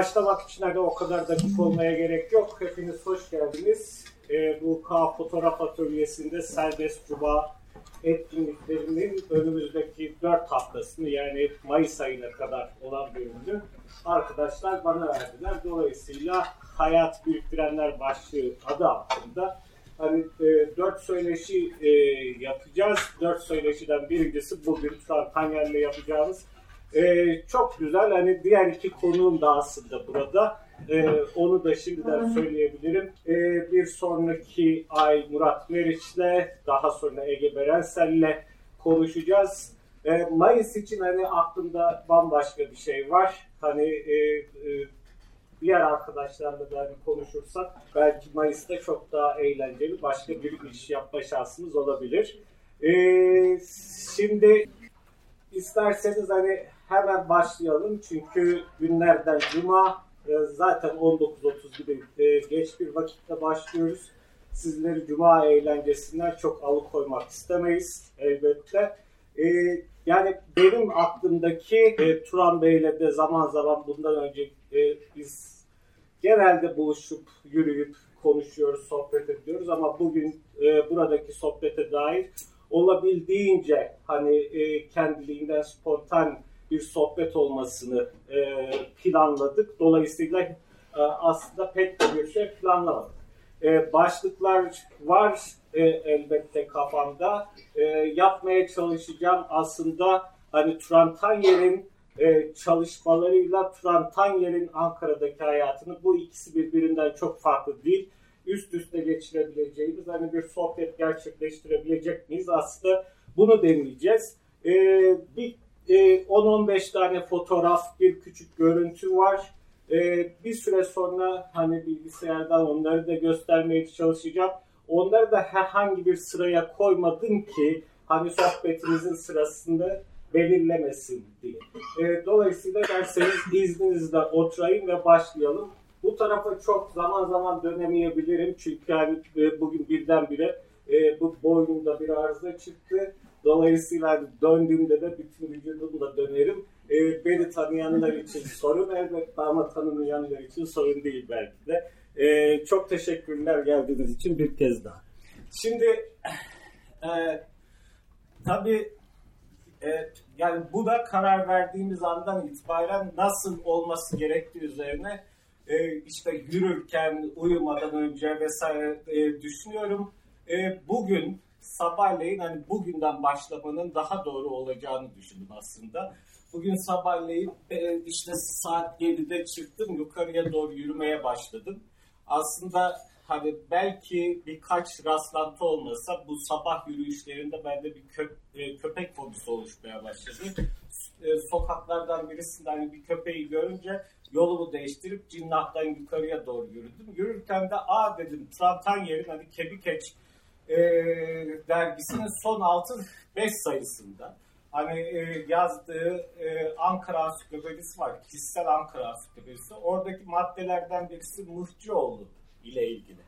Ama başlamak için hani o kadar dakik olmaya gerek yok. Hepiniz hoş geldiniz. Ee, bu K Fotoğraf Atölyesi'nde serbest cuma etkinliklerinin önümüzdeki 4 haftasını yani Mayıs ayına kadar olan bölümünü arkadaşlar bana verdiler. Dolayısıyla Hayat Biriktirenler başlığı adı altında hani e, dört söyleşi e, yapacağız. Dört söyleşiden birincisi bugün Turan Tanyer'le yapacağımız. E, çok güzel. Hani diğer iki konuğum da aslında burada. E, onu da şimdiden söyleyebilirim. E, bir sonraki ay Murat Meriç'le, daha sonra Ege Berensel'le konuşacağız. E, Mayıs için hani aklımda bambaşka bir şey var. Hani e, e, diğer arkadaşlarla da hani konuşursak belki Mayıs'ta çok daha eğlenceli başka bir iş yapma şansımız olabilir. Ee, şimdi isterseniz hani hemen başlayalım çünkü günlerden Cuma e, zaten 19.30 gibi e, geç bir vakitte başlıyoruz. Sizleri Cuma eğlencesinden çok alıkoymak istemeyiz elbette. E, yani benim aklımdaki Turan Bey'le de zaman zaman bundan önce biz genelde buluşup, yürüyüp, konuşuyoruz, sohbet ediyoruz ama bugün buradaki sohbete dair olabildiğince hani kendiliğinden spontan bir sohbet olmasını e, planladık. Dolayısıyla e, aslında pek de bir şey planlamadık. E, başlıklar var e, elbette kafamda. E, yapmaya çalışacağım aslında hani Turan Tanyer'in e, çalışmalarıyla Turan Tanyer'in Ankara'daki hayatını bu ikisi birbirinden çok farklı değil. Üst üste geçirebileceğimiz hani bir sohbet gerçekleştirebilecek miyiz? Aslında bunu deneyeceğiz. E, bir e, 10-15 tane fotoğraf, bir küçük görüntü var. E, bir süre sonra hani bilgisayardan onları da göstermeye çalışacağım. Onları da herhangi bir sıraya koymadım ki hani sohbetimizin sırasında belirlemesin diye. E, dolayısıyla derseniz izninizle oturayım ve başlayalım. Bu tarafa çok zaman zaman dönemeyebilirim çünkü hani e, bugün birdenbire e, bu boynumda bir arıza çıktı. Dolayısıyla hani döndüğümde de bütün vücudumla dönerim. E, beni tanıyanlar için sorun elbette ama tanımayanlar için sorun değil belki de. E, çok teşekkürler geldiğiniz için bir kez daha. Şimdi e, tabii Evet, yani bu da karar verdiğimiz andan itibaren nasıl olması gerektiği üzerine e, işte yürürken, uyumadan önce vesaire e, düşünüyorum. E, bugün sabahleyin hani bugünden başlamanın daha doğru olacağını düşündüm aslında. Bugün sabahleyin e, işte saat 7'de çıktım yukarıya doğru yürümeye başladım. Aslında hani belki birkaç rastlantı olmasa bu sabah yürüyüşlerinde bende bir kö, e, köpek fobisi oluşmaya başladı. E, sokaklardan birisinde hani bir köpeği görünce yolumu değiştirip Cinnah'tan yukarıya doğru yürüdüm. Yürürken de a dedim Trabzon hani Kebikeç e, dergisinin son 6 5 sayısında hani e, yazdığı e, Ankara Ansiklopedisi var. Kişisel Ankara Ansiklopedisi. Oradaki maddelerden birisi Mıhcıoğlu ile ilgili.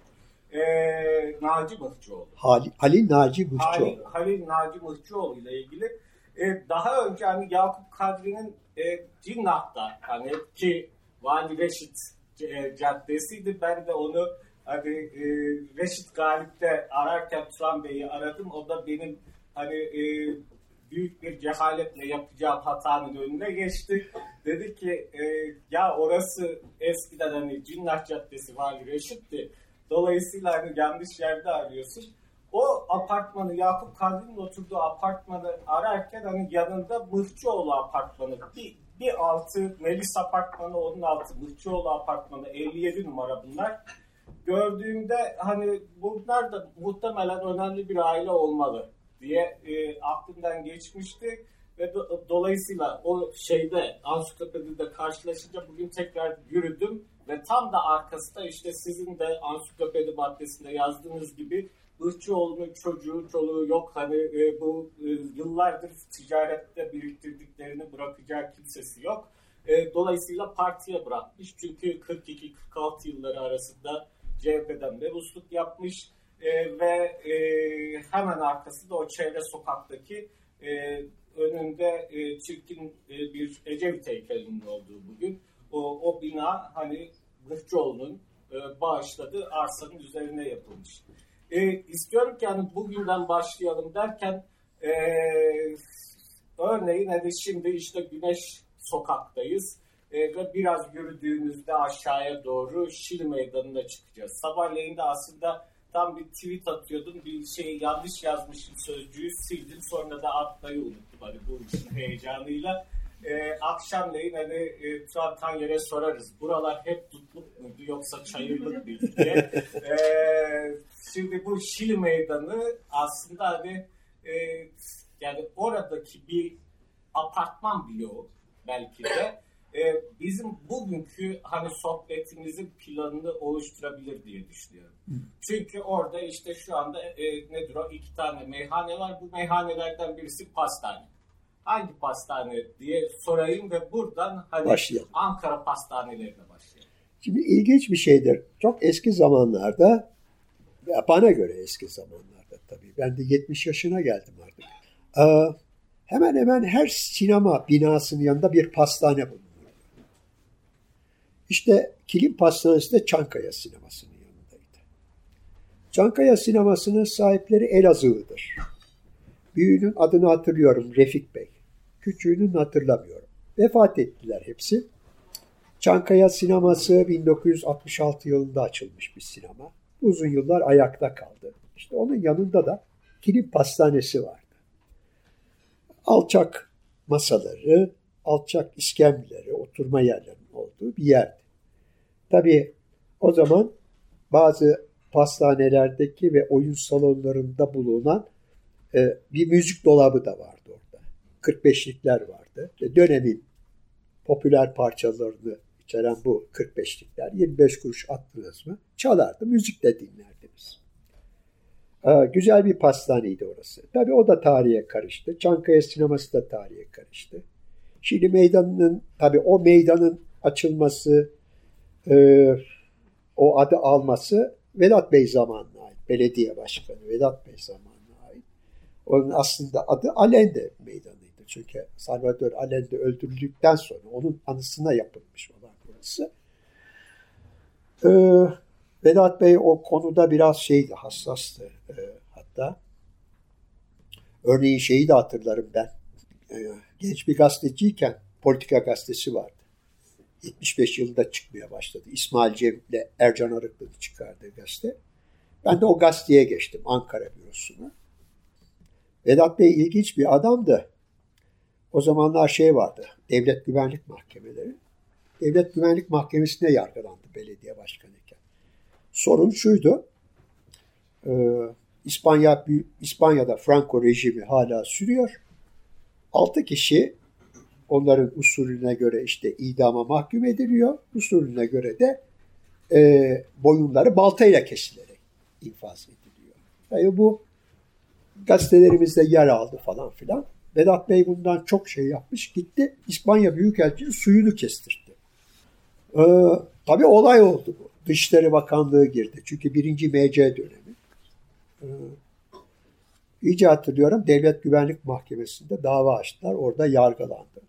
Ee, Naci Mıhçıoğlu. Halil, Halil Naci Mıhçıoğlu. Halil, Halil Naci Mıhçıoğlu ile ilgili. Ee, daha önce hani Yakup Kadri'nin e, Cinnah'ta hani ki Vali Reşit e, caddesiydi. Ben de onu hani e, Reşit Galip'te ararken Turan Bey'i aradım. O da benim hani e, büyük bir cehaletle yapacağım hatanın önüne geçti. Dedi ki e, ya orası eskiden hani Cinnah Caddesi Vali Reşit'ti. Dolayısıyla hani yanlış yerde arıyorsun. O apartmanı Yakup Kadri'nin oturduğu apartmanı ararken hani yanında Mırçıoğlu apartmanı bir, bir altı Melis apartmanı onun altı Mırçıoğlu apartmanı 57 numara bunlar. Gördüğümde hani bunlar da muhtemelen önemli bir aile olmalı diye e, aklımdan geçmişti ve do, dolayısıyla o şeyde ansiklopedide karşılaşınca bugün tekrar yürüdüm ve tam da arkasında işte sizin de ansiklopedi maddesinde yazdığınız gibi Ihçıoğlu'nun çocuğu, çoluğu yok. Hani e, bu e, yıllardır ticarette biriktirdiklerini bırakacağı kimsesi yok. E, dolayısıyla partiye bırakmış. Çünkü 42-46 yılları arasında CHP'den mebusluk yapmış. E, ve e, hemen arkasında o çevre sokaktaki e, önünde e, çirkin e, bir Ecevit heykelinin olduğu bugün o, o bina hani Gırçoğlu'nun e, bağışladığı arsanın üzerine yapılmış. E, istiyorum ki hani bugünden başlayalım derken e, örneğin hani şimdi işte Güneş Sokak'tayız biraz yürüdüğümüzde aşağıya doğru Şili Meydanı'na çıkacağız. Sabahleyin de aslında tam bir tweet atıyordum. Bir şey yanlış yazmışım sözcüğü sildim. Sonra da atmayı unuttum hani bu işin heyecanıyla. Ee, akşamleyin hani e, Tuğan yere sorarız. Buralar hep tutluk muydu yoksa çayırlık mıydı diye. ee, şimdi bu Şili Meydanı aslında hani e, yani oradaki bir apartman bloğu belki de e, bizim bugünkü hani sohbetimizin planını oluşturabilir diye düşünüyorum. Hı. Çünkü orada işte şu anda e, nedir o iki tane meyhane var. Bu meyhanelerden birisi pastane. Hangi pastane diye sorayım ve buradan hani başlayalım. Ankara pastanelerine başlayalım. Şimdi ilginç bir şeydir. Çok eski zamanlarda bana göre eski zamanlarda tabii. Ben de 70 yaşına geldim artık. Ee, hemen hemen her sinema binasının yanında bir pastane bulunur. İşte Kilim Pastanesi de Çankaya sinemasının yanındaydı. Çankaya sinemasının sahipleri Elazığlıdır. Büyüğünün adını hatırlıyorum Refik Bey. Küçüğünün hatırlamıyorum. Vefat ettiler hepsi. Çankaya sineması 1966 yılında açılmış bir sinema. Uzun yıllar ayakta kaldı. İşte onun yanında da kilim pastanesi vardı. Alçak masaları, alçak iskemleleri, oturma yerlerinin olduğu bir yerdi. Tabii o zaman bazı pastanelerdeki ve oyun salonlarında bulunan e, bir müzik dolabı da vardı orada. 45'likler vardı. Ve dönemin popüler parçalarını içeren bu 45'likler 25 kuruş attınız mı çalardı. Müzik de dinlerdiniz. Ee, güzel bir pastaneydi orası. Tabii o da tarihe karıştı. Çankaya sineması da tarihe karıştı. Şimdi meydanının, tabii o meydanın açılması, e, o adı alması Vedat Bey zamanına ait. Belediye Başkanı Vedat Bey zamanına ait. Onun aslında adı Allende Meydanı'ydı. Çünkü Salvador Allende öldürüldükten sonra onun anısına yapılmış olan burası. Ee, Vedat Bey o konuda biraz şeydi, hassastı e, hatta. Örneğin şeyi de hatırlarım ben. E, genç bir gazeteciyken politika gazetesi vardı. 75 yılında çıkmaya başladı. İsmail Cem ile Ercan Arıklı'nın çıkardığı gazete. Ben de o gazeteye geçtim Ankara bürosuna. Vedat Bey ilginç bir adamdı. O zamanlar şey vardı, devlet güvenlik mahkemeleri. Devlet güvenlik mahkemesine yargılandı belediye başkanıyken. Sorun şuydu, e, İspanya, İspanya'da Franco rejimi hala sürüyor. 6 kişi onların usulüne göre işte idama mahkum ediliyor. Usulüne göre de e, boyunları baltayla kesilerek infaz ediliyor. Yani bu gazetelerimizde yer aldı falan filan. Vedat Bey bundan çok şey yapmış. Gitti İspanya Büyükelçisi suyunu kestirdi. Ee, tabii olay oldu bu. Dışişleri Bakanlığı girdi. Çünkü birinci MC dönemi. Ee, iyice hatırlıyorum Devlet Güvenlik Mahkemesi'nde dava açtılar. Orada yargılandı.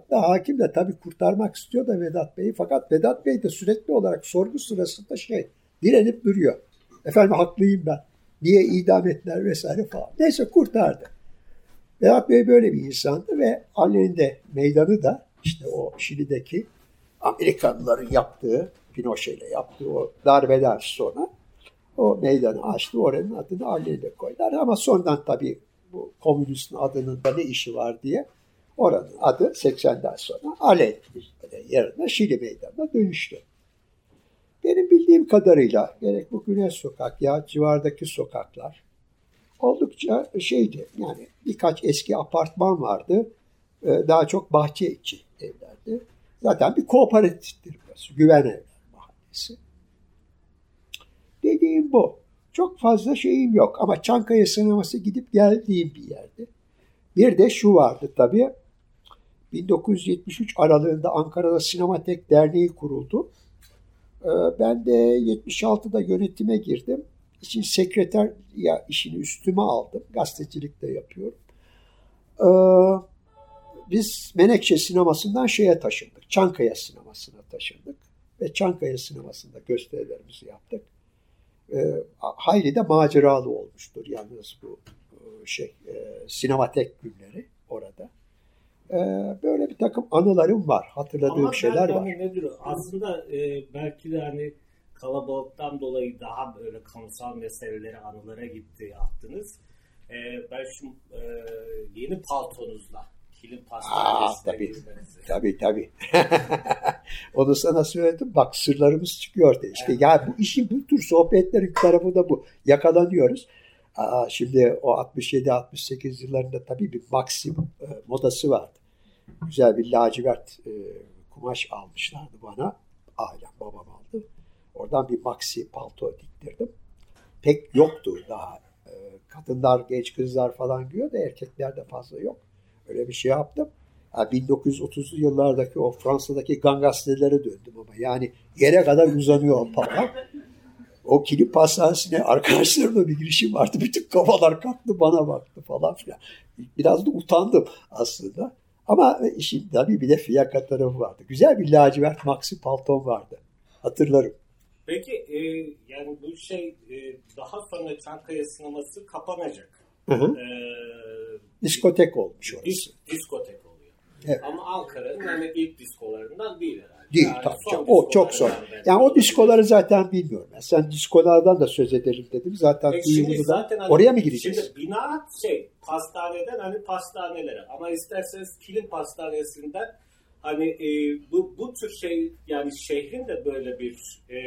Hatta hakim de tabii kurtarmak istiyor da Vedat Bey'i. Fakat Vedat Bey de sürekli olarak sorgu sırasında şey direnip duruyor. Efendim haklıyım ben. Niye idam ettiler vesaire falan. Neyse kurtardı. Vedat Bey böyle bir insandı ve Allen'de meydanı da işte o Şili'deki Amerikanlıların yaptığı, Pinochet ile yaptığı o darbeler sonra o meydanı açtı. Oranın adını Allen'de koydular. Ama sonradan tabii bu komünistin adının da ne işi var diye Oranın adı 80'den sonra Alen yerine Şili Meydanı'na dönüştü. Benim bildiğim kadarıyla gerek bu Güneş Sokak ya civardaki sokaklar oldukça şeydi yani birkaç eski apartman vardı. Ee, daha çok bahçe içi evlerdi. Zaten bir kooperatiftir burası. Güven Mahallesi. Dediğim bu. Çok fazla şeyim yok ama Çankaya sineması gidip geldiğim bir yerdi. Bir de şu vardı tabii. 1973 aralığında Ankara'da Sinematek Derneği kuruldu. Ee, ben de 76'da yönetime girdim. İçin sekreter ya işini üstüme aldım. Gazetecilik de yapıyorum. Ee, biz Menekşe sinemasından şeye taşındık. Çankaya sinemasına taşındık. Ve Çankaya sinemasında gösterilerimizi yaptık. E, hayli de maceralı olmuştur yalnız bu e, şey e, sinematek günleri orada. E, böyle bir takım anılarım var. Hatırladığım Ama şeyler var. Hani nedir o? Aslında e, belki de hani kalabalıktan dolayı daha böyle kamusal meseleleri anılara gitti yaptınız. E, ben şu e, yeni paltonuzla kilim Aa, pastanesine tabii. Tabii tabii. Onu sana söyledim. Bak sırlarımız çıkıyor ortaya. İşte ya bu işin bu tür sohbetlerin tarafı da bu. Yakalanıyoruz. Aa, şimdi o 67-68 yıllarında tabii bir Maxim e, modası vardı. Güzel bir lacivert e, kumaş almışlardı bana. Ailem babam aldı. Oradan bir maxi palto diktirdim. Pek yoktu daha. E, kadınlar, genç kızlar falan giyiyor erkeklerde fazla yok. Öyle bir şey yaptım. Ha, 1930'lu yıllardaki o Fransa'daki gangasterlere döndüm ama yani yere kadar uzanıyor o papa. O kilim pastanesine arkadaşlarımla bir girişim vardı. Bütün kafalar kalktı bana baktı falan filan. Biraz da utandım aslında. Ama işin tabii bir de fiyaka tarafı vardı. Güzel bir lacivert maxi palton vardı. Hatırlarım. Peki e, yani bu şey e, daha sonra Çankaya sineması kapanacak. Hı hı. E, Diskotek olmuş orası. dis, diskotek. Evet. Ama Ankara'nın hani ilk diskolarından değil herhalde. Değil Yani tabii canım. O çok zor. belki. Yani o diskoları zaten bilmiyorum. Yani sen diskolardan da söz edelim dedim. Zaten E şimdi zaten hani oraya mı gireceğiz? Şimdi bina şey pastaneden hani pastanelere ama isterseniz kilim pastanesinden hani e, bu bu tür şey yani şehrin de böyle bir e,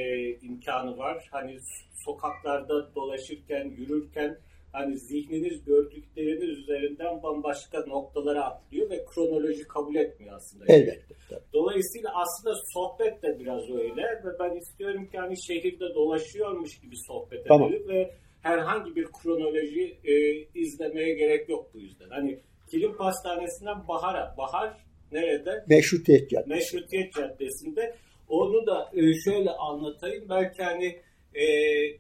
imkanı var. Hani sokaklarda dolaşırken, yürürken hani zihniniz gördükleriniz üzerinden bambaşka noktalara atlıyor ve kronoloji kabul etmiyor aslında. Elbette. Tabii. Dolayısıyla aslında sohbet de biraz öyle ve ben istiyorum ki hani şehirde dolaşıyormuş gibi sohbet Tamam. edelim ve herhangi bir kronoloji e, izlemeye gerek yok bu yüzden. Hani Kilim Pastanesi'nden Bahar'a. Bahar nerede? Meşrutiyet Caddesi. Meşrutiyet Caddesi'nde. Onu da e, şöyle anlatayım. Belki hani e,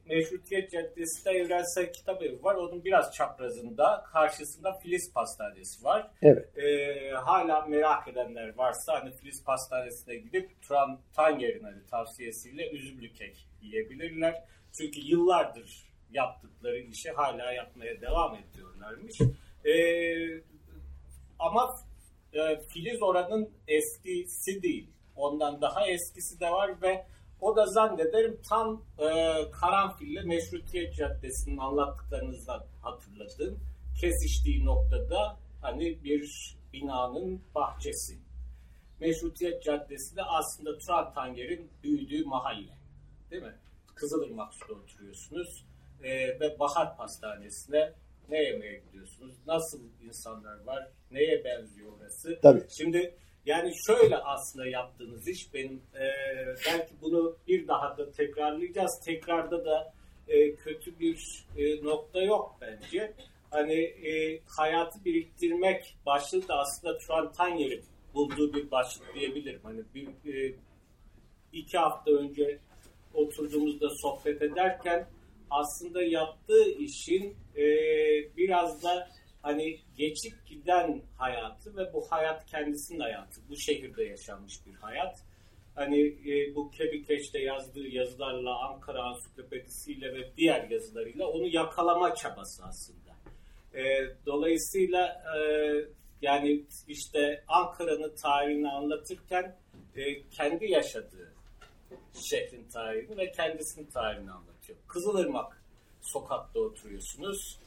Meşrutiyet Caddesi'nde Evrensel Kitap Evi var. Onun biraz çaprazında karşısında Filiz Pastanesi var. Evet. E, hala merak edenler varsa hani Filiz Pastanesi'ne gidip Turan Tanger'in hani tavsiyesiyle üzümlü kek yiyebilirler. Çünkü yıllardır yaptıkları işi hala yapmaya devam ediyorlarmış. E, ama e, Filiz oranın eskisi değil. Ondan daha eskisi de var ve o da zannederim tam e, Karanfil'le Meşrutiyet Caddesi'nin anlattıklarınızdan hatırladığım kesiştiği noktada hani bir binanın bahçesi. Meşrutiyet Caddesi de aslında Turan Tanger'in büyüdüğü mahalle. Değil mi? Kızılırmak'ta oturuyorsunuz e, ve Bahar Pastanesi'ne ne yemeye gidiyorsunuz? Nasıl insanlar var? Neye benziyor orası? Tabii. Şimdi yani şöyle aslında yaptığınız iş benim e, belki bunu bir daha da tekrarlayacağız. Tekrarda da e, kötü bir e, nokta yok bence. Hani e, hayatı biriktirmek başlığı da aslında Turan Tanyer'in bulduğu bir başlık diyebilirim. Hani bir, e, iki hafta önce oturduğumuzda sohbet ederken aslında yaptığı işin e, biraz da hani geçip giden hayatı ve bu hayat kendisinin hayatı. Bu şehirde yaşanmış bir hayat. Hani e, bu Kebikeş'te yazdığı yazılarla, Ankara Ansiklopedisiyle ve diğer yazılarıyla onu yakalama çabası aslında. E, dolayısıyla e, yani işte Ankara'nın tarihini anlatırken e, kendi yaşadığı şehrin tarihini ve kendisinin tarihini anlatıyor. Kızılırmak sokakta oturuyorsunuz.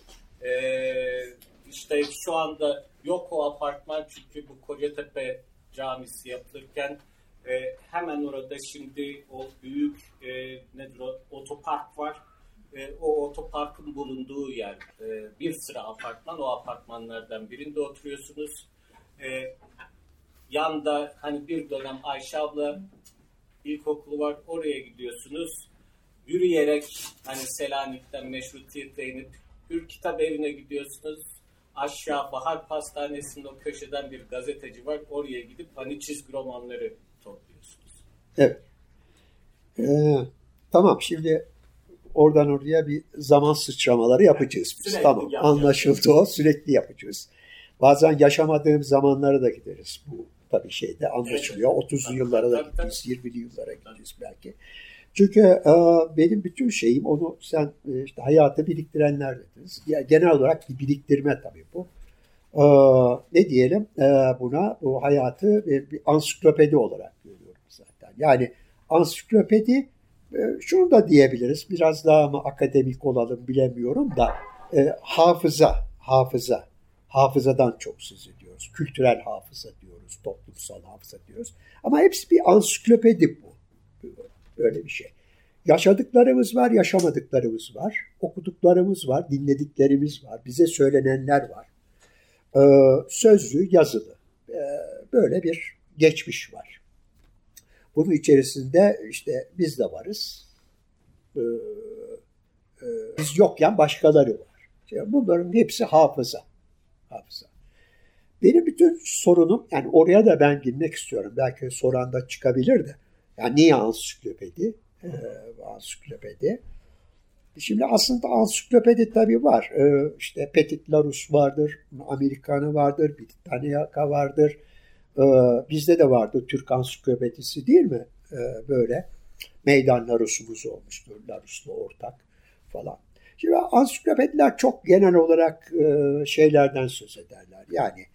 Ee, işte şu anda yok o apartman çünkü bu Kocatepe camisi yapılırken e, hemen orada şimdi o büyük e, nedir o otopark var. E, o otoparkın bulunduğu yer e, bir sıra apartman o apartmanlardan birinde oturuyorsunuz. E, yanda hani bir dönem Ayşe abla ilkokulu var oraya gidiyorsunuz. Yürüyerek hani Selanik'ten Meşrutiyet'e inip Hür Kitap Evi'ne gidiyorsunuz. Aşağı Bahar Pastanesi'nin o köşeden bir gazeteci var. Oraya gidip hani çizgi romanları topluyorsunuz. Evet. Ee, tamam şimdi oradan oraya bir zaman sıçramaları yapacağız biz. Sürekli tamam yapacağız. anlaşıldı o sürekli yapacağız. Bazen yaşamadığım zamanlara da gideriz. Bu tabii şeyde anlaşılıyor. 30'lu yıllara da gideriz, 20'li yıllara gideriz belki. Çünkü e, benim bütün şeyim onu sen e, işte hayatı biriktirenler dediniz. Ya, genel olarak bir biriktirme tabii bu. E, ne diyelim e, buna bu hayatı bir, bir ansiklopedi olarak görüyorum zaten. Yani ansiklopedi e, şunu da diyebiliriz. Biraz daha mı akademik olalım bilemiyorum da e, hafıza, hafıza, hafızadan çok söz ediyoruz. Kültürel hafıza diyoruz, toplumsal hafıza diyoruz. Ama hepsi bir ansiklopedi bu. Böyle bir şey. Yaşadıklarımız var, yaşamadıklarımız var. Okuduklarımız var, dinlediklerimiz var. Bize söylenenler var. Ee, sözlü, yazılı. Ee, böyle bir geçmiş var. Bunun içerisinde işte biz de varız. Ee, e, biz yokken başkaları var. İşte bunların hepsi hafıza. Hafıza. Benim bütün sorunum, yani oraya da ben girmek istiyorum. Belki soran da çıkabilir de. Yani niye ansiklopedi? Ee, ansiklopedi. Şimdi aslında ansiklopedi tabii var. Ee, işte Petit Larus vardır, Amerikanı vardır, Britannica vardır. Ee, bizde de vardı Türk ansiklopedisi değil mi? Ee, böyle meydan Larus'umuz olmuştur, Larus'la ortak falan. Şimdi ansiklopediler çok genel olarak e, şeylerden söz ederler. Yani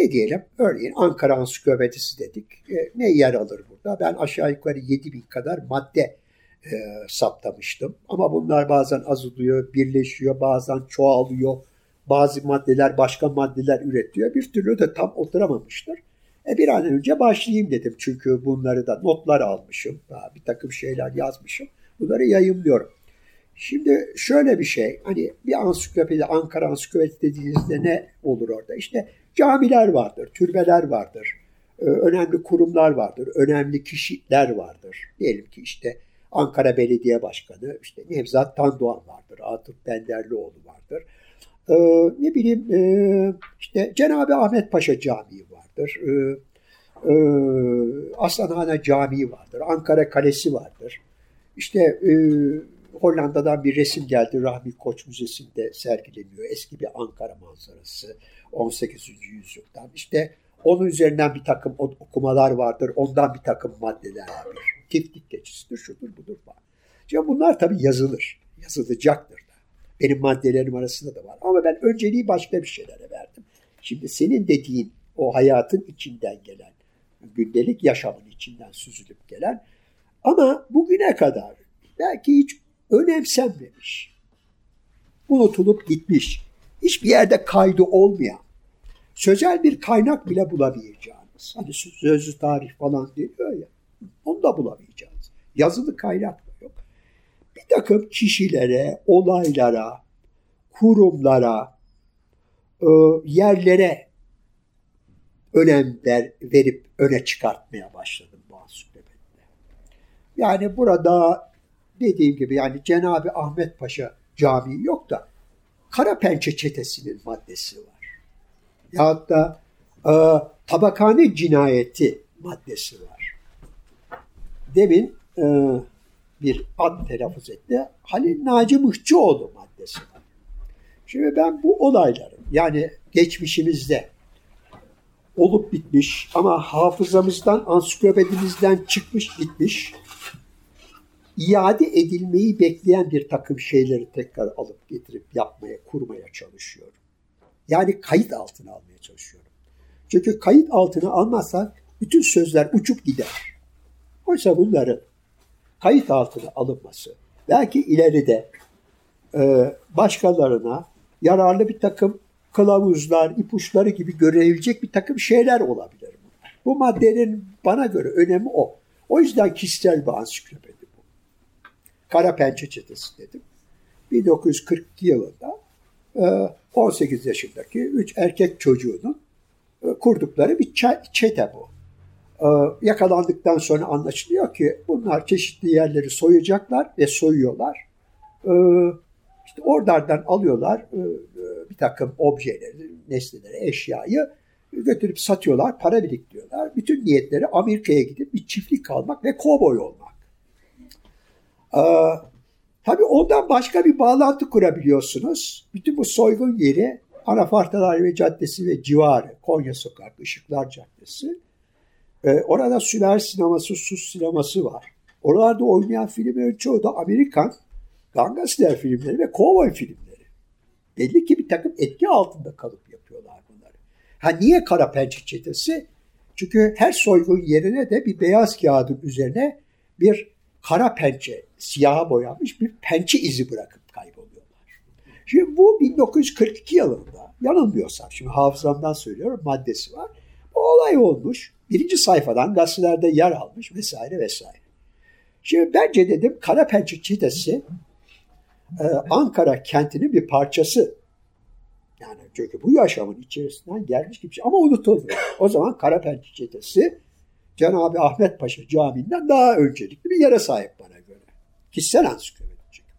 ne diyelim? Örneğin Ankara Ansiklopedisi dedik. E, ne yer alır burada? Ben aşağı yukarı 7 bin kadar madde e, saptamıştım. Ama bunlar bazen azalıyor, birleşiyor, bazen çoğalıyor. Bazı maddeler başka maddeler üretiyor. Bir türlü de tam oturamamıştır. E bir an önce başlayayım dedim. Çünkü bunları da notlar almışım. Bir takım şeyler yazmışım. Bunları yayınlıyorum. Şimdi şöyle bir şey. Hani bir ansiklopedi, Ankara ansiklopedi dediğinizde ne olur orada? İşte camiler vardır, türbeler vardır, e, önemli kurumlar vardır, önemli kişiler vardır. Diyelim ki işte Ankara Belediye Başkanı, işte Nevzat Tandoğan vardır, Atıf Benderlioğlu vardır. Ee, ne bileyim e, işte Cenab-ı Ahmet Paşa Camii vardır. E, Aslanhane Camii vardır. Ankara Kalesi vardır. İşte e, Hollanda'dan bir resim geldi. Rahmi Koç Müzesi'nde sergileniyor. Eski bir Ankara manzarası. 18. yüzyıldan. İşte onun üzerinden bir takım okumalar vardır. Ondan bir takım maddeler vardır. Tiftik geçisidir, şudur budur falan. Şimdi bunlar tabii yazılır. Yazılacaktır da. Benim maddelerim arasında da var. Ama ben önceliği başka bir şeylere verdim. Şimdi senin dediğin o hayatın içinden gelen, gündelik yaşamın içinden süzülüp gelen ama bugüne kadar belki hiç önemsenmemiş, unutulup gitmiş, hiçbir yerde kaydı olmayan, sözel bir kaynak bile bulamayacağınız. Hani sözlü tarih falan diyor ya, onu da bulamayacağınız. Yazılı kaynak da yok. Bir takım kişilere, olaylara, kurumlara, e, yerlere önem ver, verip öne çıkartmaya başladım bu ansiklopedide. Yani burada dediğim gibi yani Cenab-ı Ahmet Paşa Camii yok da Kara Pençe Çetesi'nin maddesi var. Ya da e, tabakhane cinayeti maddesi var. Demin e, bir ad telaffuz etti. Halil Naci Mıhçıoğlu maddesi var. Şimdi ben bu olayları yani geçmişimizde olup bitmiş ama hafızamızdan, ansiklopedimizden çıkmış gitmiş iade edilmeyi bekleyen bir takım şeyleri tekrar alıp getirip yapmaya, kurmaya çalışıyorum. Yani kayıt altına almaya çalışıyorum. Çünkü kayıt altına almazsak bütün sözler uçup gider. Oysa bunların kayıt altına alınması belki ileride e, başkalarına yararlı bir takım kılavuzlar, ipuçları gibi görebilecek bir takım şeyler olabilir. Bu maddenin bana göre önemi o. O yüzden kişisel bir ansiklopedi. Kara Pençe Çetesi dedim. 1942 yılında 18 e, yaşındaki 3 erkek çocuğunun e, kurdukları bir çete bu. E, yakalandıktan sonra anlaşılıyor ki bunlar çeşitli yerleri soyacaklar ve soyuyorlar. İşte oralardan alıyorlar bir takım objeleri, nesneleri, eşyayı götürüp satıyorlar, para biriktiriyorlar. Bütün niyetleri Amerika'ya gidip bir çiftlik almak ve kovboy olmak. Ee, tabii ondan başka bir bağlantı kurabiliyorsunuz. Bütün bu soygun yeri Anafartalar ve Caddesi ve civarı, Konya Sokak, Işıklar Caddesi. Ee, orada Sümer sineması, Sus sineması var. Oralarda oynayan filmlerin çoğu da Amerikan gangster filmleri ve kovboy filmleri. Belli ki bir takım etki altında kalıp yapıyorlar bunları. Ha niye kara pençe çetesi? Çünkü her soygun yerine de bir beyaz kağıdın üzerine bir kara pençe, siyaha boyanmış bir pençe izi bırakıp kayboluyorlar. Şimdi bu 1942 yılında yanılmıyorsam şimdi hafızamdan söylüyorum maddesi var. Bu olay olmuş. Birinci sayfadan gazetelerde yer almış vesaire vesaire. Şimdi bence dedim kara pençe çetesi e, Ankara kentinin bir parçası. Yani çünkü bu yaşamın içerisinden gelmiş gibi şey. Ama unutulmuyor. O zaman Karapençe çetesi Cenab-ı Ahmet Paşa Camii'nden daha öncelikli bir yere sahip bana göre. Kişisel ansiklopedi çünkü.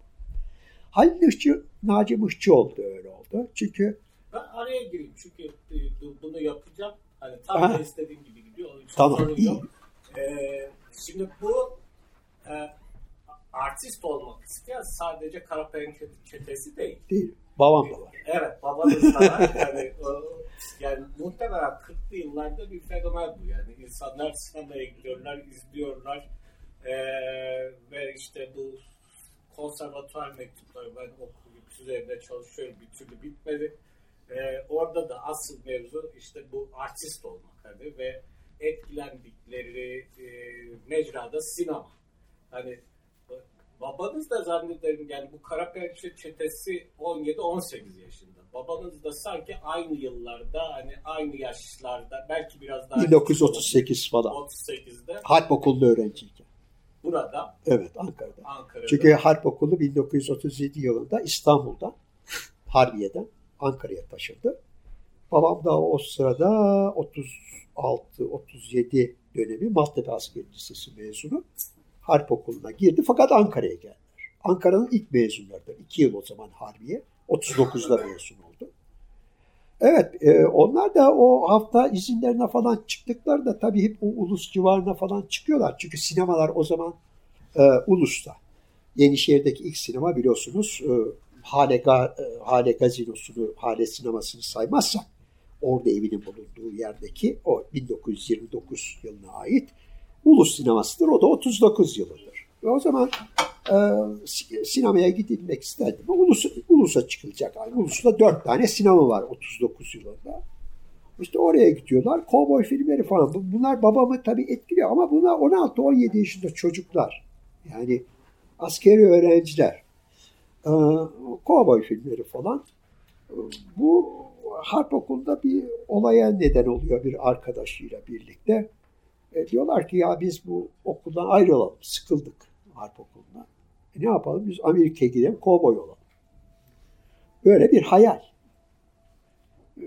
Halil Işçı, Naci Mıhçıoğlu da öyle oldu. Çünkü ben araya gireyim çünkü e, bunu yapacağım. Hani tam da istediğim gibi gidiyor. tamam, iyi. Ee, şimdi bu e, artist olmak isteyen sadece Karapençe çetesi değil. Değil. Babam da var. Evet babanız da var. yani, yani muhtemelen 40'lı yıllarda bir fenomen bu. Yani insanlar sinemaya gidiyorlar, izliyorlar. Ee, ve işte bu konservatuar mektupları ben okuyup üzerinde çalışıyorum bir türlü bitmedi. Ee, orada da asıl mevzu işte bu artist olmak hani ve etkilendikleri e, mecrada sinema. Hani Babanız da zannederim yani bu Karapençe çetesi 17-18 yaşında. Babanız da sanki aynı yıllarda hani aynı yaşlarda belki biraz daha 1938 falan. 38'de. Harp okulunda öğrenciyken. Burada. Evet Ankara'da. Ankara'da. Çünkü Harp Okulu 1937 yılında İstanbul'da Harbiye'den Ankara'ya taşındı. Babam da o sırada 36-37 dönemi Maltepe Askeri Lisesi mezunu. Harp Okulu'na girdi fakat Ankara'ya geldiler. Ankara'nın ilk mezunlarından. iki yıl o zaman Harbiye. 39'da mezun oldu. Evet e, onlar da o hafta izinlerine falan çıktıklarında tabii hep o ulus civarına falan çıkıyorlar. Çünkü sinemalar o zaman e, ulusta. Yenişehir'deki ilk sinema biliyorsunuz e, Hale, Ga, e, Hale Gazinosu'nu, Hale sinemasını saymazsak orada evinin bulunduğu yerdeki o 1929 yılına ait Ulus sinemasıdır. O da 39 yılıdır. Ve o zaman e, sinemaya gidilmek istendi. Ulus, Ulus'a çıkılacak. Yani Ulus'ta dört tane sinema var 39 yılında. İşte oraya gidiyorlar. Kovboy filmleri falan. Bunlar babamı tabii etkiliyor ama bunlar 16-17 yaşında çocuklar. Yani askeri öğrenciler. Ee, kovboy filmleri falan. Bu harp okulunda bir olaya neden oluyor bir arkadaşıyla birlikte. E, diyorlar ki ya biz bu okuldan ayrılalım, sıkıldık harp okulundan. E, ne yapalım? Biz Amerika'ya gidelim, kovboy olalım. Böyle bir hayal. E,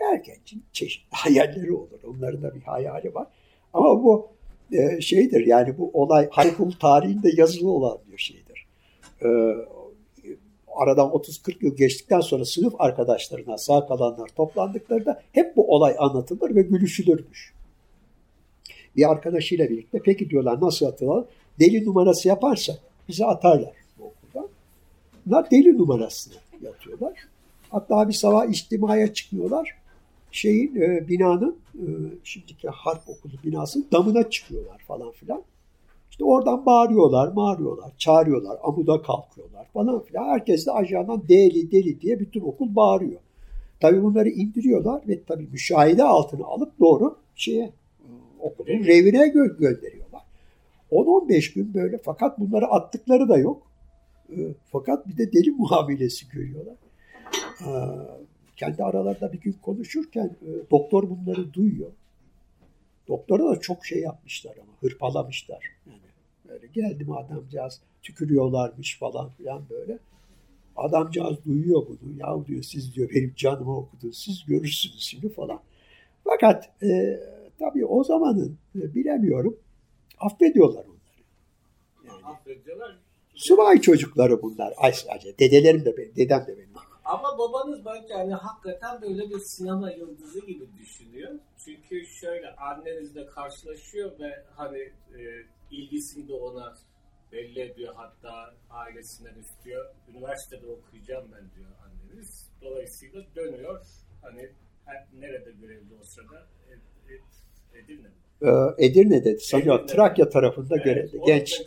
erkencin çeşitli hayalleri olur. Onların da bir hayali var. Ama bu e, şeydir yani bu olay harp tarihinde yazılı olan bir şeydir. E, aradan 30-40 yıl geçtikten sonra sınıf arkadaşlarına sağ kalanlar toplandıklarında hep bu olay anlatılır ve gülüşülürmüş bir arkadaşıyla birlikte peki diyorlar nasıl atılalım? Deli numarası yaparsa bizi atarlar bu okuldan. Bunlar deli numarasını yatıyorlar. Hatta bir sabah içtimaya çıkmıyorlar. Şeyin e, binanın e, şimdiki harp okulu binasının damına çıkıyorlar falan filan. İşte oradan bağırıyorlar, bağırıyorlar, çağırıyorlar, amuda kalkıyorlar falan filan. Herkes de ajandan deli deli diye bütün okul bağırıyor. Tabii bunları indiriyorlar ve tabii müşahede altına alıp doğru şeye okulun revine gö- gönderiyorlar. 10-15 gün böyle fakat bunları attıkları da yok. E, fakat bir de deli muamelesi görüyorlar. E, kendi aralarında bir gün konuşurken e, doktor bunları duyuyor. Doktora da çok şey yapmışlar ama hırpalamışlar. Yani böyle geldi mi adamcağız tükürüyorlarmış falan filan böyle. Adamcağız duyuyor bunu. Ya diyor siz diyor benim canımı okudunuz. Siz görürsünüz şimdi falan. Fakat e, Tabii o zamanın e, bilemiyorum affediyorlar onları. Yani, affediyorlar. Subay çocukları bunlar. Ay sadece dedelerim de benim, dedem de benim. Ama babanız bence yani hakikaten böyle bir sinema yıldızı gibi düşünüyor. Çünkü şöyle annenizle karşılaşıyor ve hani e, ilgisini de ona belli ediyor. Hatta ailesinden istiyor. Üniversitede okuyacağım ben diyor anne diyebiliriz. Dolayısıyla dönüyor. Hani her, nerede görevli olsa da Ed, Ed, Edirne. Ee, Edirne'de sanıyorum Edirne'de. Trakya tarafında Evet, orada Genç.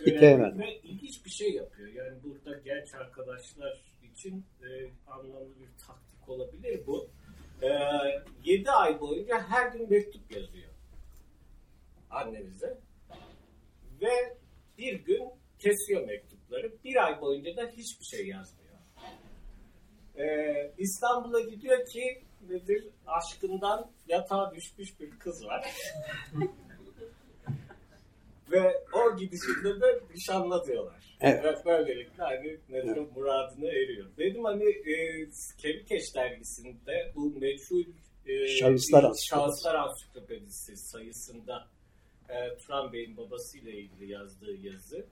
Ve ilginç bir şey yapıyor. Yani burada genç arkadaşlar için e, anlamlı bir taktik olabilir bu. E, 7 ay boyunca her gün mektup yazıyor annemize. Ve bir gün kesiyor mektupları. Bir ay boyunca da hiçbir şey yazmıyor. E, İstanbul'a gidiyor ki nedir? Aşkından yatağa düşmüş bir kız var. Ve o gidişinde de nişanla diyorlar. Evet. Ve böylelikle hani nedir Evet. muradına eriyor. Benim hani e, Kevikeş dergisinde bu meçhul e, Şahıslar bir. Şahıslar Ansiklopedisi sayısında e, Turan Bey'in babasıyla ilgili yazdığı yazı.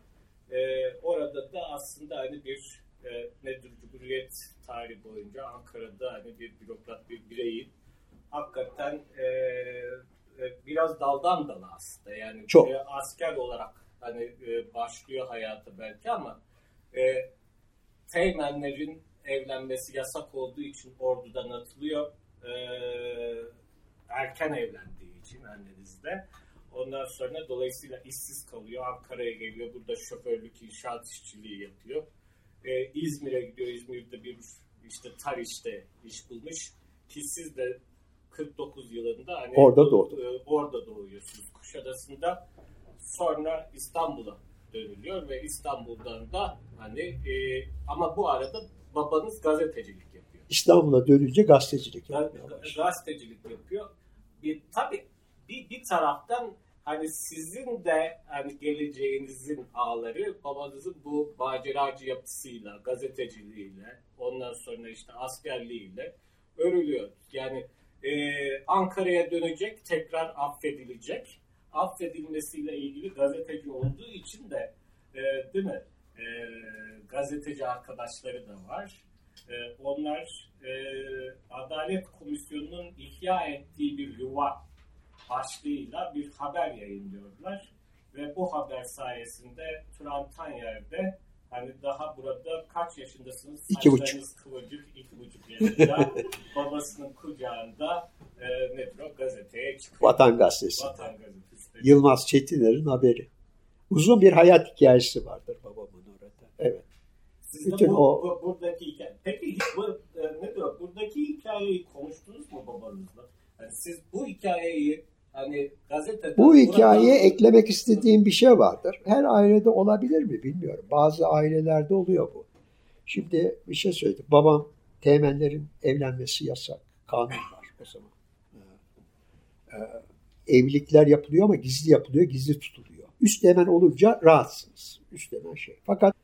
E, orada da aslında hani bir e, nedir Cumhuriyet tarihi boyunca Ankara'da hani bir bürokrat bir bireyin hakikaten e, e, biraz daldan dala aslında yani Çok. e, asker olarak hani e, başlıyor hayatı belki ama e, teğmenlerin evlenmesi yasak olduğu için ordudan atılıyor. E, erken evlendiği için annenizde. Ondan sonra dolayısıyla işsiz kalıyor. Ankara'ya geliyor. Burada şoförlük, inşaat işçiliği yapıyor. E, İzmir'e gidiyor. İzmir'de bir işte Tariş'te iş bulmuş. Ki siz de 49 yılında hani Orada doğdu. e, orada doğuyorsunuz Kuşadası'nda. Sonra İstanbul'a dönülüyor ve İstanbul'dan da hani e, ama bu arada babanız gazetecilik yapıyor. İstanbul'a dönünce gazetecilik başladı. gazetecilik yapıyor. Bir tabii bir, bir taraftan hani sizin de hani geleceğinizin ağları babanızın bu maceracı yapısıyla, gazeteciliğiyle, ondan sonra işte askerliğiyle örülüyor. Yani e, Ankara'ya dönecek, tekrar affedilecek. Affedilmesiyle ilgili gazeteci olduğu için de e, değil mi? E, gazeteci arkadaşları da var. E, onlar e, Adalet Komisyonu'nun ihya ettiği bir yuva başlığıyla haber yayınlıyorlar. Ve bu haber sayesinde Turan Tanyer'de hani daha burada kaç yaşındasınız? İki buçuk. Kıvırcık, iki buçuk yaşında. babasının kucağında e, nedir o? Gazeteye çıkıyor. Vatan Gazetesi. Vatan Gazetesi. Yılmaz Çetiner'in haberi. Uzun bir hayat hikayesi vardır babamın orada. Evet. Siz Bütün bu, o- bu- buradaki hikaye. Peki bu, e, ne diyor? Buradaki hikayeyi konuştunuz mu babanızla? Yani siz bu hikayeyi hani gazetede Bu hikayeye buradan- eklemek istediğim bir şey vardır. Her ailede olabilir mi bilmiyorum. Bazı ailelerde oluyor bu. Şimdi bir şey söyledim. Babam teğmenlerin evlenmesi yasak. Kanun var o zaman. Ee, e, evlilikler yapılıyor ama gizli yapılıyor, gizli tutuluyor. Üst teğmen olunca rahatsınız. Üst teğmen şey. Fakat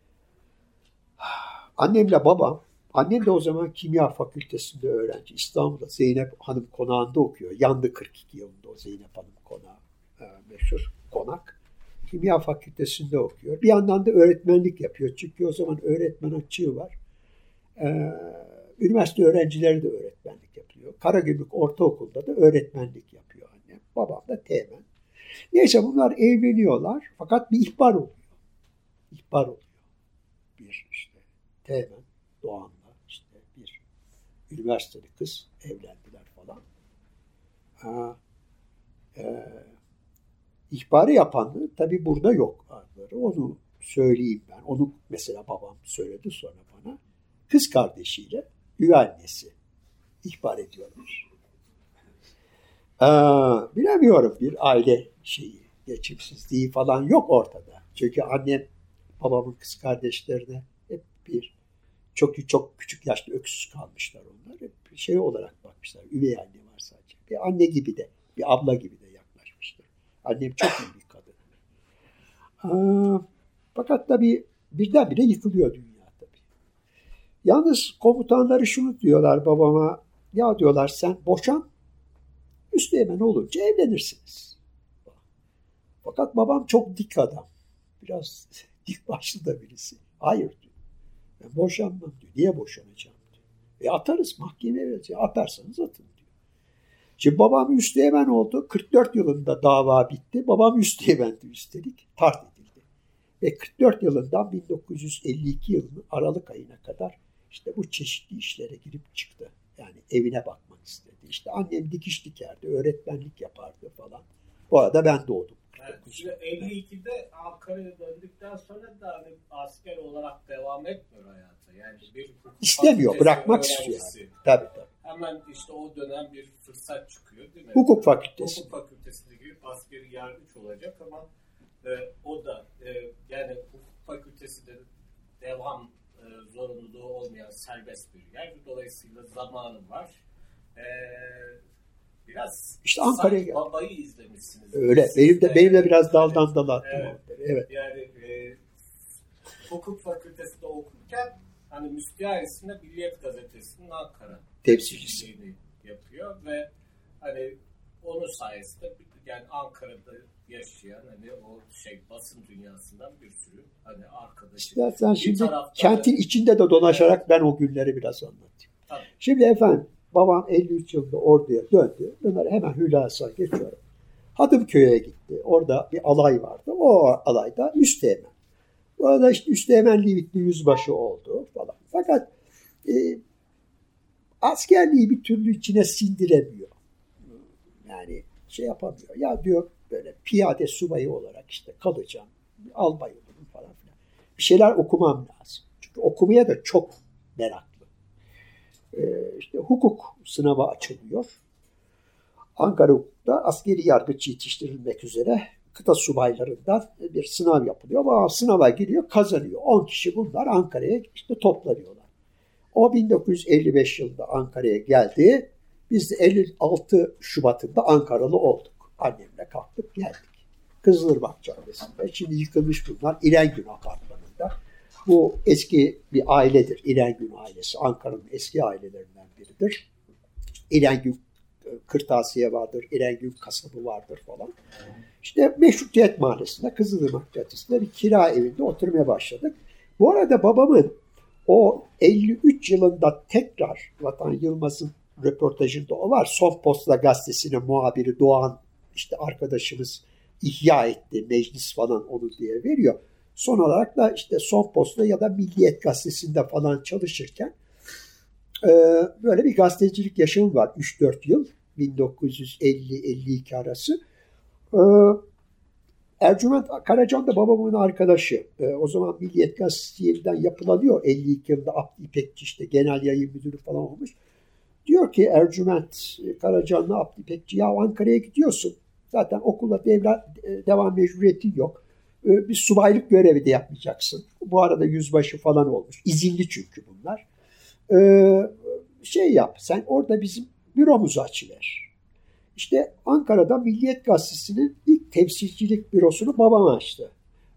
annemle babam, annem de o zaman kimya fakültesinde öğrenci. İstanbul'da Zeynep Hanım konağında okuyor. Yandı 42 yılında o Zeynep Hanım konağı. e, meşhur konak. Kimya fakültesinde okuyor. Bir yandan da öğretmenlik yapıyor. Çünkü o zaman öğretmen açığı var. Ee, üniversite öğrencileri de öğretmenlik yapıyor. Karagümrük Ortaokul'da da öğretmenlik yapıyor annem. Babam da teğmen. Neyse bunlar evleniyorlar. Fakat bir ihbar oluyor. İhbar oluyor. Bir işte teğmen bir üniversiteli kız evlendiler falan. Ha, e, ihbarı yapan tabi burada yok adları. Onu söyleyeyim ben. Onu mesela babam söyledi sonra bana. Kız kardeşiyle üvey ihbar ediyorlar. Ee, bilemiyorum bir aile şeyi, geçimsizliği falan yok ortada. Çünkü annem babamın kız kardeşlerine hep bir çok çok küçük yaşta öksüz kalmışlar onlar. Hep şey olarak bakmışlar. Üvey anne var sadece. Bir anne gibi de, bir abla gibi de yaklaşmışlar. Annem çok iyi bir kadın. Aa, fakat tabii birdenbire yıkılıyor dünya tabii. Yalnız komutanları şunu diyorlar babama. Ya diyorlar sen boşan, üsteğmen olunca evlenirsiniz. Fakat babam çok dik adam. Biraz dik başlı da birisi. Hayır. Ben boşanmam diyor. Niye boşanacağım diyor. E atarız mahkemeye vereceğiz. Atarsanız atın diyor. Şimdi babam üsteğmen oldu. 44 yılında dava bitti. Babam üsteğmendi üstelik. Tart edildi. Ve 44 yılından 1952 yılının Aralık ayına kadar İşte bu çeşitli işlere girip çıktı. Yani evine bakmak istedi. İşte annem dikiş dikerdi, öğretmenlik yapardı falan. Bu arada ben doğdum. Evet, 52'de Ankara'ya döndükten sonra da hani asker olarak devam etmiyor hayata. Yani bir İstemiyor, bırakmak istiyor. Tabii tabii. Hemen işte o dönem bir fırsat çıkıyor değil mi? Hukuk fakültesi. Hukuk fakültesinde girip askeri yargıç olacak ama e, o da e, yani hukuk fakültesi de devam e, zorunluluğu olmayan serbest bir yer. Dolayısıyla zamanı var. E, biraz işte Ankara'ya geldi. babayı izlemişsiniz. Öyle. Benim de benim de biraz daldan dala evet. evet. Yani e, hukuk fakültesinde okurken hani müstiharesinde Milliyet Gazetesi'nin Ankara temsilcisi yapıyor ve hani onun sayesinde yani Ankara'da yaşayan hani o şey basın dünyasından bir sürü hani arkadaşı. İstersen şimdi kentin içinde de dolaşarak evet. ben o günleri biraz anlatayım. Tabii. Şimdi efendim babam 53 yılında orduya döndü. Bunlar hemen Hülas'a geçiyorum. Hadımköy'e gitti. Orada bir alay vardı. O alayda üsteğmen. Bu arada işte üsteğmenliği bitti, yüzbaşı oldu falan. Fakat e, askerliği bir türlü içine sindiremiyor. Yani şey yapamıyor. Ya diyor böyle piyade subayı olarak işte kalacağım. Albay olurum falan filan. Bir şeyler okumam lazım. Çünkü okumaya da çok meraklı. Ee, işte hukuk sınavı açılıyor. Ankara Hukuk'ta askeri yargıç yetiştirilmek üzere kıta subaylarından bir sınav yapılıyor. Ama sınava giriyor, kazanıyor. 10 kişi bunlar Ankara'ya işte toplanıyorlar. O 1955 yılında Ankara'ya geldi. Biz de 56 Şubat'ında Ankaralı olduk. Annemle kalktık geldik. Kızılırmak Caddesi'nde. Şimdi yıkılmış bunlar İrengün apartmanında. Bu eski bir ailedir. İrengün ailesi. Ankara'nın eski ailelerinden biridir. İrengün e, kırtasiye vardır, İrengün kasabı vardır falan. İşte Meşrutiyet Mahallesi'nde, Kızılırmak Caddesi'nde bir kira evinde oturmaya başladık. Bu arada babamın o 53 yılında tekrar Vatan Yılmaz'ın röportajında o var. Son Posta gazetesinin muhabiri Doğan işte arkadaşımız ihya etti meclis falan onu diye veriyor. Son olarak da işte Son Posta ya da Milliyet gazetesinde falan çalışırken e, böyle bir gazetecilik yaşamı var 3-4 yıl 1950-52 arası. E, Ercüment Karacan da babamın arkadaşı. E, o zaman Milliyet Gazetesi yeniden yapılanıyor. 52 yılında Abdi İpekçi işte genel yayın müdürü falan olmuş. Diyor ki Ercüment Karacan'la Abdi İpekçi ya Ankara'ya gidiyorsun. Zaten okula devla, devam mecburiyetin yok. E, bir subaylık görevi de yapmayacaksın. Bu arada yüzbaşı falan olmuş. İzinli çünkü bunlar. E, şey yap sen orada bizim büromuzu açıver. İşte Ankara'da Milliyet Gazetesi'nin ilk temsilcilik bürosunu babam açtı.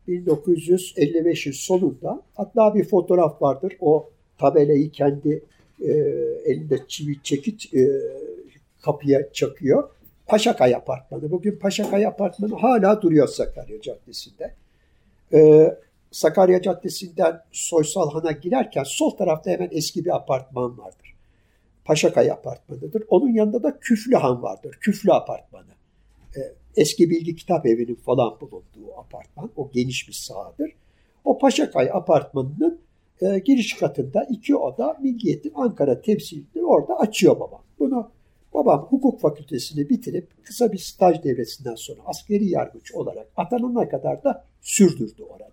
1955'in sonunda. Hatta bir fotoğraf vardır. O tabelayı kendi e, elinde çivi çekit e, kapıya çakıyor. Paşakay Apartmanı. Bugün Paşakay Apartmanı hala duruyor Sakarya Caddesi'nde. E, Sakarya Caddesi'nden Soysalhan'a girerken sol tarafta hemen eski bir apartman vardır. Paşakaya apartmanıdır. Onun yanında da Küflü Han vardır. Küflü apartmanı. E, eski bilgi kitap evinin falan bulunduğu apartman. O geniş bir sahadır. O Paşakay apartmanının e, giriş katında iki oda Milliyet'in Ankara temsilcileri orada açıyor babam. Bunu babam hukuk fakültesini bitirip kısa bir staj devresinden sonra askeri yargıç olarak atanana kadar da sürdürdü orada.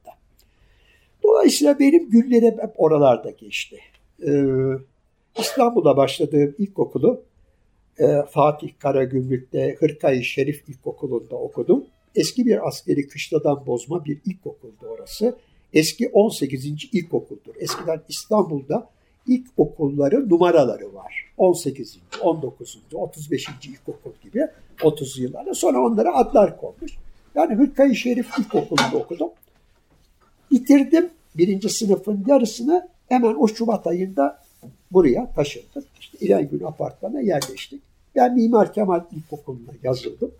Dolayısıyla benim günlerim hep oralarda geçti. Ee, İstanbul'a başladığım ilkokulu e, Fatih Karagümrük'te Hırkayı Şerif İlkokulu'nda okudum. Eski bir askeri kışladan bozma bir ilkokuldu orası. Eski 18. ilkokuldur. Eskiden İstanbul'da ilkokulları numaraları var. 18. 19. 35. ilkokul gibi 30 yıllarda. Sonra onlara adlar konmuş. Yani Hırkayı Şerif İlkokulu'nda okudum. Bitirdim birinci sınıfın yarısını hemen o Şubat ayında buraya taşındık. İşte İrengün apartmana yerleştik. Ben Mimar Kemal İlkokulu'na yazıldım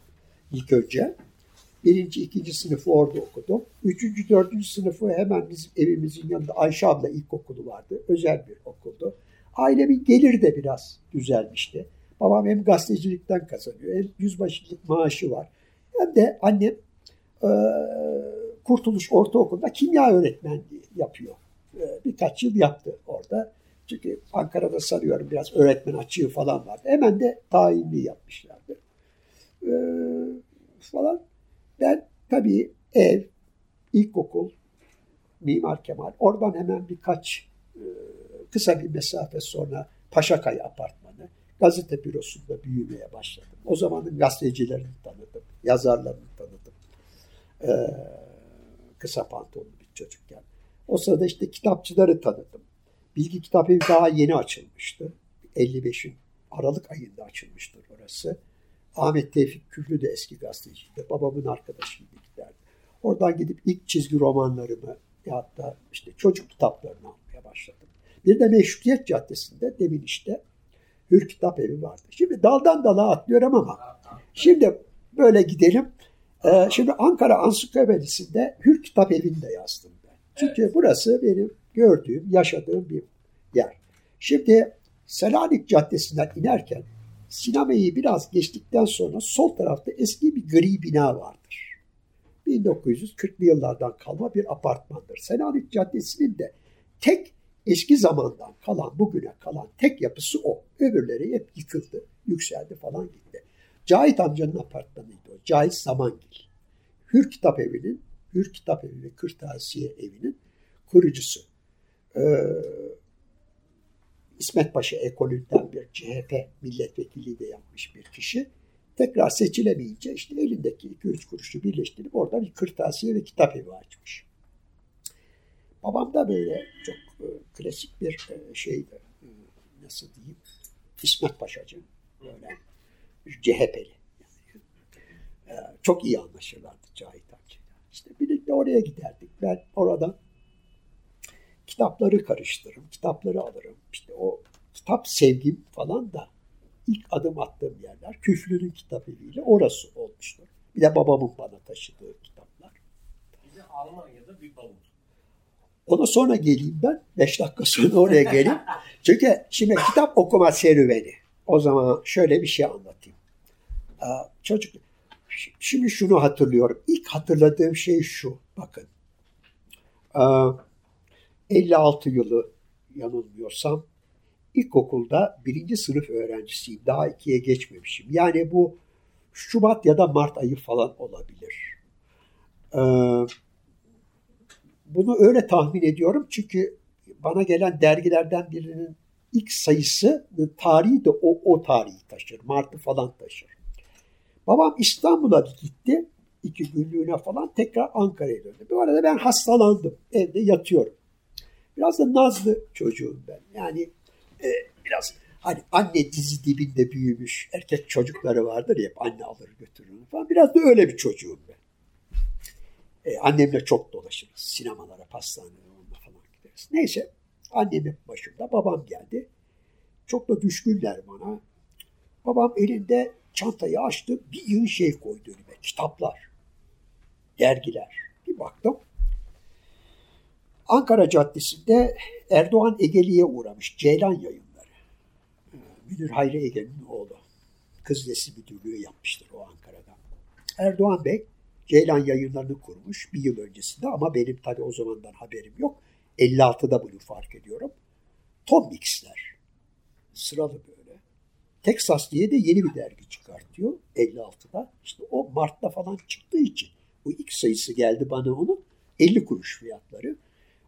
ilk önce. Birinci, ikinci sınıfı orada okudum. Üçüncü, dördüncü sınıfı hemen bizim evimizin yanında Ayşe abla ilkokulu vardı. Özel bir okuldu. Ailemin geliri de biraz düzelmişti. Babam hem gazetecilikten kazanıyor hem yüzbaşılık maaşı var. Hem de annem e, Kurtuluş Ortaokulu'nda kimya öğretmenliği yapıyor. E, birkaç yıl yaptı orada. Çünkü Ankara'da sanıyorum biraz öğretmen açığı falan vardı. Hemen de tayinli yapmışlardı. Ee, falan. Ben tabii ev, ilkokul, Mimar Kemal. Oradan hemen birkaç e, kısa bir mesafe sonra Paşakaya Apartmanı gazete bürosunda büyümeye başladım. O zamanın gazetecilerini tanıdım, yazarlarını tanıdım. Ee, kısa pantolonlu bir çocukken. O sırada işte kitapçıları tanıdım. Bilgi Kitap Evi daha yeni açılmıştı. 55'in Aralık ayında açılmıştır orası. Ahmet Tevfik Küflü de eski gazeteciydi. Babamın arkadaşıydı giderdi. Oradan gidip ilk çizgi romanlarımı ya da işte çocuk kitaplarını almaya başladım. Bir de Meşrutiyet Caddesi'nde demin işte Hür Kitap Evi vardı. Şimdi daldan dala atlıyorum ama şimdi böyle gidelim. Ee, şimdi Ankara Ansiklopedisi'nde Hür Kitap Evi'nde yazdım ben. Çünkü evet. burası benim gördüğüm, yaşadığım bir yer. Şimdi Selanik Caddesi'nden inerken sinemayı biraz geçtikten sonra sol tarafta eski bir gri bina vardır. 1940'lı yıllardan kalma bir apartmandır. Selanik Caddesi'nin de tek eski zamandan kalan, bugüne kalan tek yapısı o. Öbürleri hep yıkıldı, yükseldi falan gitti. Cahit amcanın apartmanıydı o. Cahit Zamangil. Hür Kitap Evi'nin, Hür Kitap Evi ve Kırtasiye Evi'nin kurucusu. Ee, İsmet Paşa ekolünden bir CHP milletvekili de yapmış bir kişi. Tekrar seçilemeyince işte elindeki 2-3 kuruşu birleştirip orada bir kırtasiye ve kitap evi açmış. Babam da böyle çok e, klasik bir e, şeydi. E, nasıl diyeyim? İsmet Paşacı. Böyle CHP'li. Çok iyi anlaşırlardı Cahit amcayla. İşte birlikte oraya giderdik. Ben oradan kitapları karıştırırım, kitapları alırım. İşte o kitap sevgim falan da ilk adım attığım yerler Küflü'nün kitap eviyle orası olmuştur. Bir de babamın bana taşıdığı kitaplar. Bir de Almanya'da bir bavul. Ona sonra geleyim ben. Beş dakika sonra oraya geleyim. Çünkü şimdi kitap okuma serüveni. O zaman şöyle bir şey anlatayım. Çocuk, şimdi şunu hatırlıyorum. İlk hatırladığım şey şu. Bakın. 56 yılı yanılmıyorsam ilkokulda birinci sınıf öğrencisiyim. Daha ikiye geçmemişim. Yani bu Şubat ya da Mart ayı falan olabilir. Ee, bunu öyle tahmin ediyorum çünkü bana gelen dergilerden birinin ilk sayısı tarihi de o, o tarihi taşır. Mart'ı falan taşır. Babam İstanbul'a gitti. iki günlüğüne falan tekrar Ankara'ya döndü. Bu arada ben hastalandım. Evde yatıyorum. Biraz da nazlı çocuğum ben. Yani e, biraz hani anne dizi dibinde büyümüş erkek çocukları vardır ya hep anne alır götürür falan. Biraz da öyle bir çocuğum ben. E, annemle çok dolaşırız. Sinemalara, pastanelere falan gideriz. Neyse annemin başında babam geldi. Çok da düşkünler bana. Babam elinde çantayı açtı. Bir yığın şey koydu önüme. Kitaplar, dergiler. Bir baktım. Ankara Caddesi'nde Erdoğan Egeli'ye uğramış. Ceylan yayınları. Müdür Hayri Ege'nin oğlu. Kız Nesi Müdürlüğü yapmıştır o Ankara'da. Erdoğan Bey Ceylan yayınlarını kurmuş bir yıl öncesinde ama benim tabi o zamandan haberim yok. 56'da bunu fark ediyorum. Tom Mix'ler. Sıralı böyle. Texas diye de yeni bir dergi çıkartıyor 56'da. İşte o Mart'ta falan çıktığı için bu ilk sayısı geldi bana onun 50 kuruş fiyatları.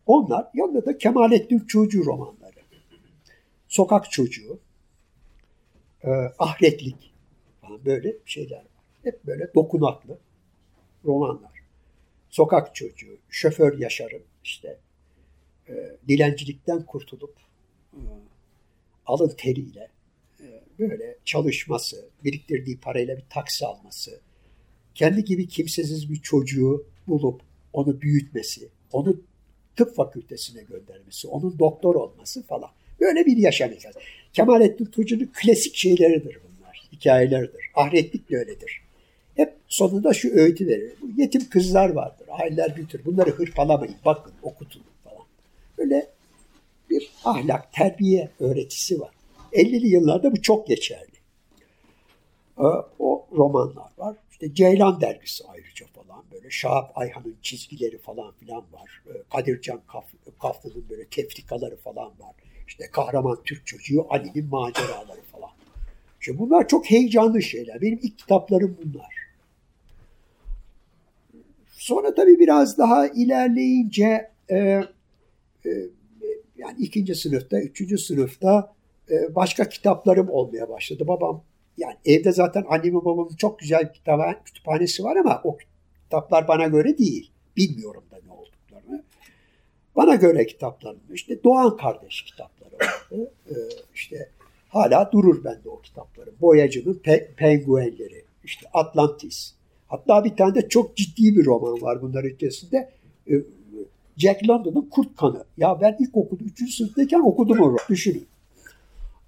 Onlar yanında da Kemalettin Çocuğu romanları. Sokak Çocuğu, e, Ahretlik falan böyle şeyler. Hep böyle dokunaklı romanlar. Sokak Çocuğu, Şoför Yaşarım işte e, dilencilikten kurtulup e, alın teriyle e, böyle çalışması, biriktirdiği parayla bir taksi alması, kendi gibi kimsesiz bir çocuğu bulup onu büyütmesi, onu tıp fakültesine göndermesi, onun doktor olması falan. Böyle bir yaşam hikayesi. Kemalettin Tuğcu'nun klasik şeyleridir bunlar, hikayeleridir. Ahretlik de öyledir. Hep sonunda şu öğütü verir. Yetim kızlar vardır, aileler büyütür. Bunları hırpalamayın, bakın, okutun falan. Böyle bir ahlak, terbiye öğretisi var. 50'li yıllarda bu çok geçerli. Ee, o romanlar var. İşte Ceylan dergisi ayrıca falan böyle Şahap Ayhan'ın çizgileri falan filan var. Ee, Kadircan Kaf, Kaflı'nın böyle tefrikaları falan var. İşte kahraman Türk çocuğu Ali'nin maceraları falan. İşte bunlar çok heyecanlı şeyler. Benim ilk kitaplarım bunlar. Sonra tabii biraz daha ilerleyince e, e, yani ikinci sınıfta, üçüncü sınıfta e, başka kitaplarım olmaya başladı. Babam yani evde zaten annemin babamın çok güzel kitap, kütüphanesi var ama o kitaplar bana göre değil. Bilmiyorum da ne olduklarını. Bana göre kitaplarım işte Doğan Kardeş kitapları vardı. Ee, işte hala durur bende o kitaplarım. Boyacının pe- penguenleri, işte Atlantis. Hatta bir tane de çok ciddi bir roman var bunların içerisinde. Ee, Jack London'un Kurt Kanı. Ya ben ilk okudum, üçüncü sınıftayken okudum onu. Düşünün.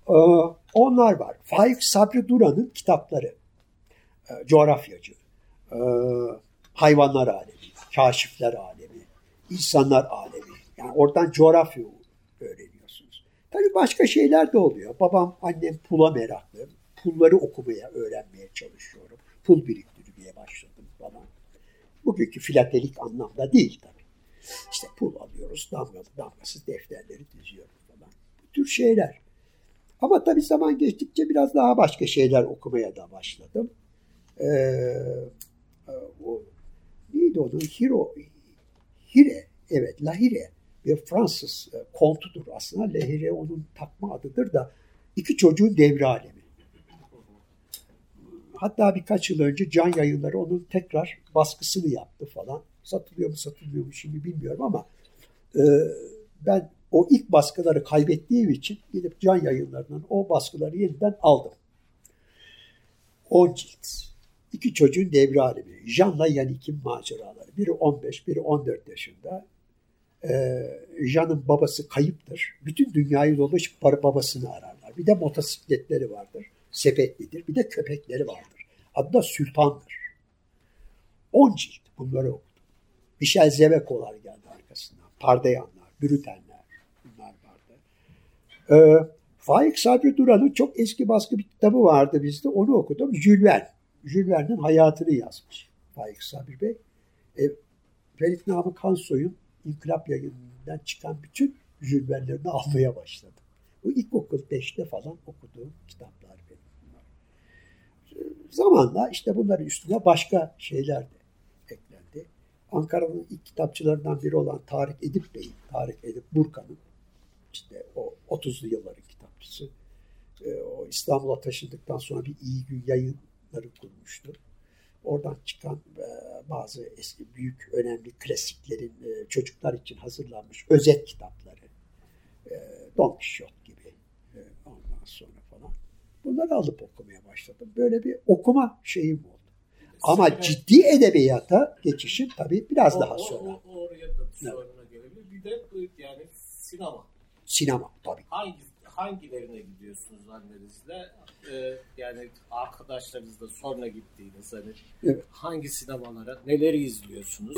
Ee, onlar var. Faik Sabri Duran'ın kitapları. Ee, coğrafyacı. Ee, hayvanlar alemi, kaşifler alemi, insanlar alemi. Yani oradan coğrafya öğreniyorsunuz. Tabii başka şeyler de oluyor. Babam, annem pula meraklı. Pulları okumaya, öğrenmeye çalışıyorum. Pul biriktirmeye başladım falan. Bugünkü filatelik anlamda değil tabii. İşte pul alıyoruz, damgalı, damgasız defterleri diziyoruz falan. Bu tür şeyler. Ama tabii zaman geçtikçe biraz daha başka şeyler okumaya da başladım. Ee, o neydi onun? Hiro, Hire, evet Lahire bir Fransız e, kontudur aslında. Lahire onun takma adıdır da iki çocuğun devri alemi. Hatta birkaç yıl önce can yayınları onun tekrar baskısını yaptı falan. Satılıyor mu satılmıyor mu şimdi bilmiyorum ama e, ben o ilk baskıları kaybettiğim için gidip can yayınlarından o baskıları yeniden aldım. 10 cilt. İki çocuğun devri alemi. Jean'la Yannick'in maceraları. Biri 15, biri 14 yaşında. Ee, Jean'ın babası kayıptır. Bütün dünyayı dolaşıp babasını ararlar. Bir de motosikletleri vardır. Sepetlidir. Bir de köpekleri vardır. Adı da Sültan'dır. 10 cilt bunları okudum. Michel Zevekolar geldi arkasından. Pardeyanlar, Brütenler. Ee, Faik Sabri Duran'ın çok eski baskı bir kitabı vardı bizde. Onu okudum. Jules Verne'in hayatını yazmış Faik Sabri Bey. E, Ferit Namık Kansoy'un İnkılap yayınından çıkan bütün Jules Verne'lerini almaya başladım. Bu ilkokul 5'te falan okuduğum kitaplar benim bunlar. Zamanla işte bunların üstüne başka şeyler de eklendi. Ankara'nın ilk kitapçılarından biri olan Tarık Edip Bey'in, Tarık Edip Burkan'ın işte o 30'lu yılların kitapçısı. E, o İstanbul'a taşındıktan sonra bir iyi gün yayınları kurmuştu. Oradan çıkan e, bazı eski büyük önemli klasiklerin e, çocuklar için hazırlanmış özet kitapları. E, Don Quixote gibi e, ondan sonra falan. Bunları alıp okumaya başladım. Böyle bir okuma şeyim oldu. Ama Sinema. ciddi edebiyata geçişim tabii biraz o, daha sonra. O, o, oraya da soruna gelebilir. Bir de yani sinema. Sinema tabii. Hangi, hangilerine gidiyorsunuz annenizle? Ee, yani arkadaşlarınızla sonra gittiğiniz hani evet. hangi sinemalara neleri izliyorsunuz?